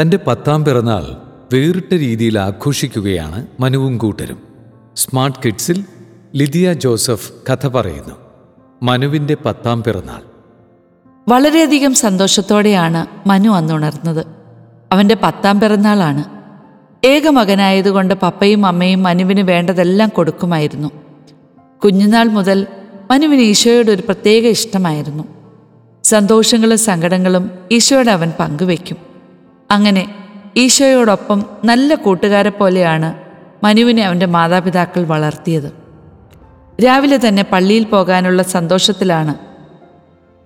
തന്റെ പത്താം പിറന്നാൾ വേറിട്ട രീതിയിൽ ആഘോഷിക്കുകയാണ് മനുവും കൂട്ടരും. സ്മാർട്ട് കിഡ്സിൽ ലിതിയ ജോസഫ് കഥ പറയുന്നു. മനുവിന്റെ പത്താം പിറന്നാൾ. വളരെയധികം സന്തോഷത്തോടെയാണ് മനു അന്നുണർന്നത്. അവന്റെ പത്താം പിറന്നാളാണ്. ഏക മകനായതുകൊണ്ട് പപ്പയും അമ്മയും മനുവിന് വേണ്ടതെല്ലാം കൊടുക്കുമായിരുന്നു. കുഞ്ഞുനാൾ മുതൽ മനുവിന് ഈശോയുടെ ഒരു പ്രത്യേക ഇഷ്ടമായിരുന്നു. സന്തോഷങ്ങളും സങ്കടങ്ങളും ഈശോയുടെ അവൻ പങ്കുവെക്കും. അങ്ങനെ ഈശോയോടൊപ്പം നല്ല കൂട്ടുകാരെ പോലെയാണ് മനുവിനെ അവന്റെ മാതാപിതാക്കൾ വളർത്തിയത്. രാവിലെ തന്നെ പള്ളിയിൽ പോകാനുള്ള സന്തോഷത്തിലാണ്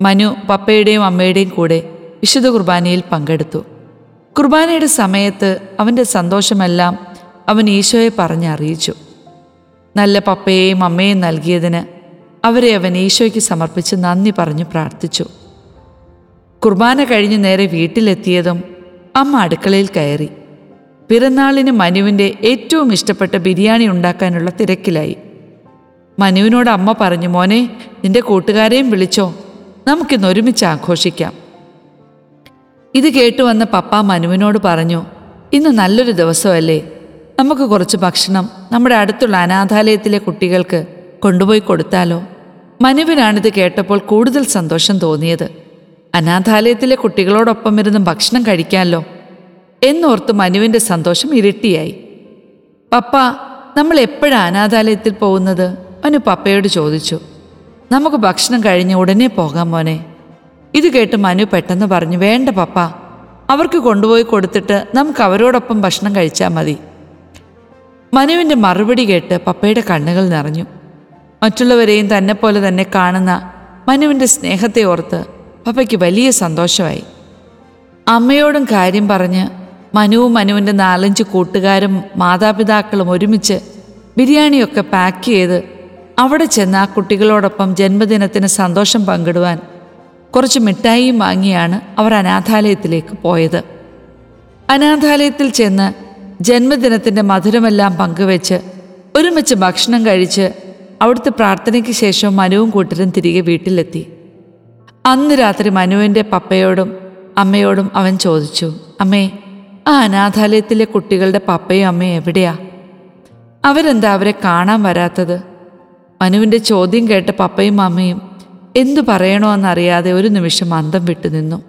മനു പപ്പയുടെയും അമ്മയുടെയും കൂടെ വിശുദ്ധ കുർബാനയിൽ പങ്കെടുത്തു. കുർബാനയുടെ സമയത്ത് അവന്റെ സന്തോഷമെല്ലാം അവൻ ഈശോയെ പറഞ്ഞറിയിച്ചു നല്ല പപ്പയെയും അമ്മയെയും നൽകിയതിന് അവരെ അവൻ ഈശോയ്ക്ക് സമർപ്പിച്ച് നന്ദി പറഞ്ഞു പ്രാർത്ഥിച്ചു. കുർബാന കഴിഞ്ഞ് നേരെ വീട്ടിലെത്തിയതും അമ്മ അടുക്കളയിൽ കയറി. പിറന്നാളിന് മനുവിന്റെ ഏറ്റവും ഇഷ്ടപ്പെട്ട ബിരിയാണി ഉണ്ടാക്കാനുള്ള തിരക്കിലായി. മനുവിനോട് അമ്മ പറഞ്ഞു മോനെ നിന്റെ കൂട്ടുകാരെയും വിളിച്ചോ. നമുക്കിന്ന് ഒരുമിച്ച് ആഘോഷിക്കാം. ഇത് കേട്ടു വന്ന പപ്പ മനുവിനോട് പറഞ്ഞു ഇന്ന് നല്ലൊരു ദിവസമല്ലേ. നമുക്ക് കുറച്ച് ഭക്ഷണം നമ്മുടെ അടുത്തുള്ള അനാഥാലയത്തിലെ കുട്ടികൾക്ക് കൊണ്ടുപോയി കൊടുത്താലോ. മനുവിനാണിത് കേട്ടപ്പോൾ കൂടുതൽ സന്തോഷം തോന്നിയത്. അനാഥാലയത്തിലെ കുട്ടികളോടൊപ്പം ഇരുന്ന് ഭക്ഷണം കഴിക്കാമല്ലോ എന്നോർത്ത് മനുവിന്റെ സന്തോഷം ഇരട്ടിയായി. പപ്പ നമ്മൾ എപ്പോഴാണ് അനാഥാലയത്തിൽ പോകുന്നത്? മനു പപ്പയോട് ചോദിച്ചു. നമുക്ക് ഭക്ഷണം കഴിഞ്ഞ് ഉടനെ പോകാം മോനെ. ഇത് കേട്ട് മനു പെട്ടെന്ന് പറഞ്ഞു വേണ്ട പപ്പ അവർക്ക് കൊണ്ടുപോയി കൊടുത്തിട്ട് നമുക്ക് അവരോടൊപ്പം ഭക്ഷണം കഴിച്ചാൽ മതി. മനുവിന്റെ മറുപടി കേട്ട് പപ്പയുടെ കണ്ണുകൾ നിറഞ്ഞു. മറ്റുള്ളവരെയും തന്നെപ്പോലെ തന്നെ കാണുന്ന മനുവിന്റെ സ്നേഹത്തെ ഓർത്ത് പപ്പയ്ക്ക് വലിയ സന്തോഷമായി. അമ്മയോടും കാര്യം പറഞ്ഞ് മനുവും മനുവിന്റെ നാലഞ്ച് കൂട്ടുകാരും മാതാപിതാക്കളും ഒരുമിച്ച് ബിരിയാണിയൊക്കെ പാക്ക് ചെയ്ത് അവിടെ ചെന്ന് ആ കുട്ടികളോടൊപ്പം ജന്മദിനത്തിന് സന്തോഷം പങ്കിടുവാൻ കുറച്ച് മിഠായിയും വാങ്ങിയാണ് അവർ അനാഥാലയത്തിലേക്ക് പോയത്. അനാഥാലയത്തിൽ ചെന്ന് ജന്മദിനത്തിന്റെ മധുരമെല്ലാം പങ്കുവെച്ച് ഒരുമിച്ച് ഭക്ഷണം കഴിച്ച് അവിടുത്തെ പ്രാർത്ഥനയ്ക്ക് ശേഷം മനുവും കൂട്ടരും തിരികെ വീട്ടിലെത്തി. അന്ന് രാത്രി മനുവിന്റെ പപ്പയോടും അമ്മയോടും അവൻ ചോദിച്ചു അമ്മേ ആ അനാഥാലയത്തിലെ കുട്ടികളുടെ പപ്പയും അമ്മയും എവിടെയാ? അവരെന്താ അവരെ കാണാൻ വരാത്തത്? മനുവിന്റെ ചോദ്യം കേട്ട പപ്പയും അമ്മയും എന്തു പറയണോന്നറിയാതെ ഒരു നിമിഷം അന്തം വിട്ടു നിന്നു.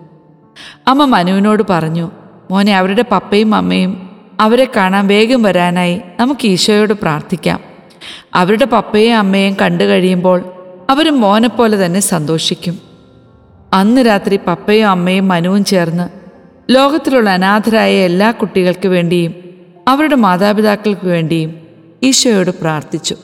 അമ്മ മനുവിനോട് പറഞ്ഞു മോനെ അവരുടെ പപ്പയും അമ്മയും അവരെ കാണാൻ വേഗം വരാനായി നമുക്ക് ഈശോയോട് പ്രാർത്ഥിക്കാം. അവരുടെ പപ്പയും അമ്മയും കണ്ടു കഴിയുമ്പോൾ അവരും മോനെപ്പോലെ തന്നെ സന്തോഷിക്കും. അന്ന് രാത്രി പപ്പയും അമ്മയും മനുവും ചേർന്ന് ലോകത്തിലുള്ള അനാഥരായ എല്ലാ കുട്ടികൾക്ക് വേണ്ടിയും അവരുടെ മാതാപിതാക്കൾക്ക് വേണ്ടിയും ഈശോയോട് പ്രാർത്ഥിച്ചു.